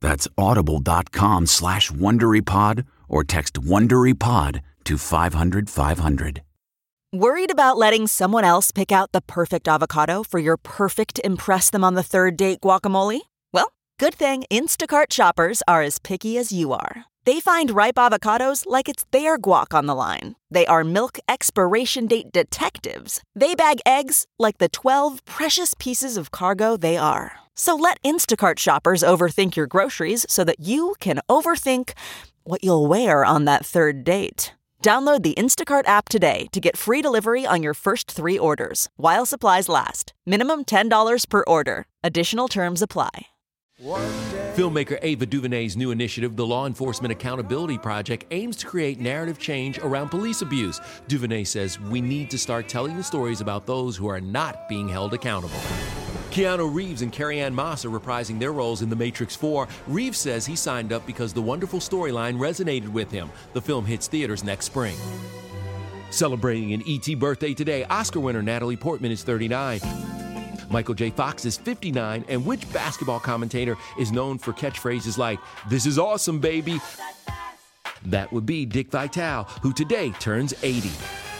That's audible.com slash WonderyPod or text WonderyPod to 500 500. Worried about letting someone else pick out the perfect avocado for your perfect Impress Them on the Third Date guacamole? Well, good thing Instacart shoppers are as picky as you are. They find ripe avocados like it's their guac on the line. They are milk expiration date detectives. They bag eggs like the 12 precious pieces of cargo they are. So let Instacart shoppers overthink your groceries so that you can overthink what you'll wear on that third date. Download the Instacart app today to get free delivery on your first three orders while supplies last. Minimum $10 per order. Additional terms apply. Filmmaker Ava DuVernay's new initiative, the Law Enforcement Accountability Project, aims to create narrative change around police abuse. DuVernay says we need to start telling the stories about those who are not being held accountable. Keanu Reeves and Carrie-Anne Moss are reprising their roles in The Matrix 4. Reeves says he signed up because the wonderful storyline resonated with him. The film hits theaters next spring. Celebrating an ET birthday today, Oscar winner Natalie Portman is 39. Michael J. Fox is 59, and which basketball commentator is known for catchphrases like, This is awesome, baby? That would be Dick Vitale, who today turns 80.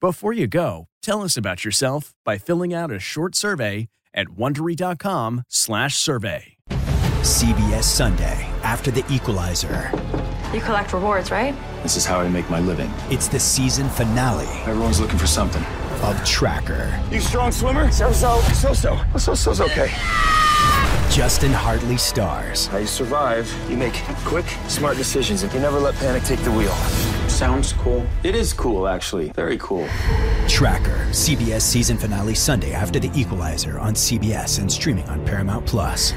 Before you go, tell us about yourself by filling out a short survey at wondery.com/survey. CBS Sunday after the Equalizer. You collect rewards, right? This is how I make my living. It's the season finale Everyone's looking for something. of Tracker. You strong swimmer? So so. So so. So so's okay. Justin Hartley stars. How you survive? You make quick, smart decisions, and you never let panic take the wheel. Sounds cool. It is cool, actually. Very cool. Tracker. CBS season finale Sunday after the Equalizer on CBS and streaming on Paramount Plus.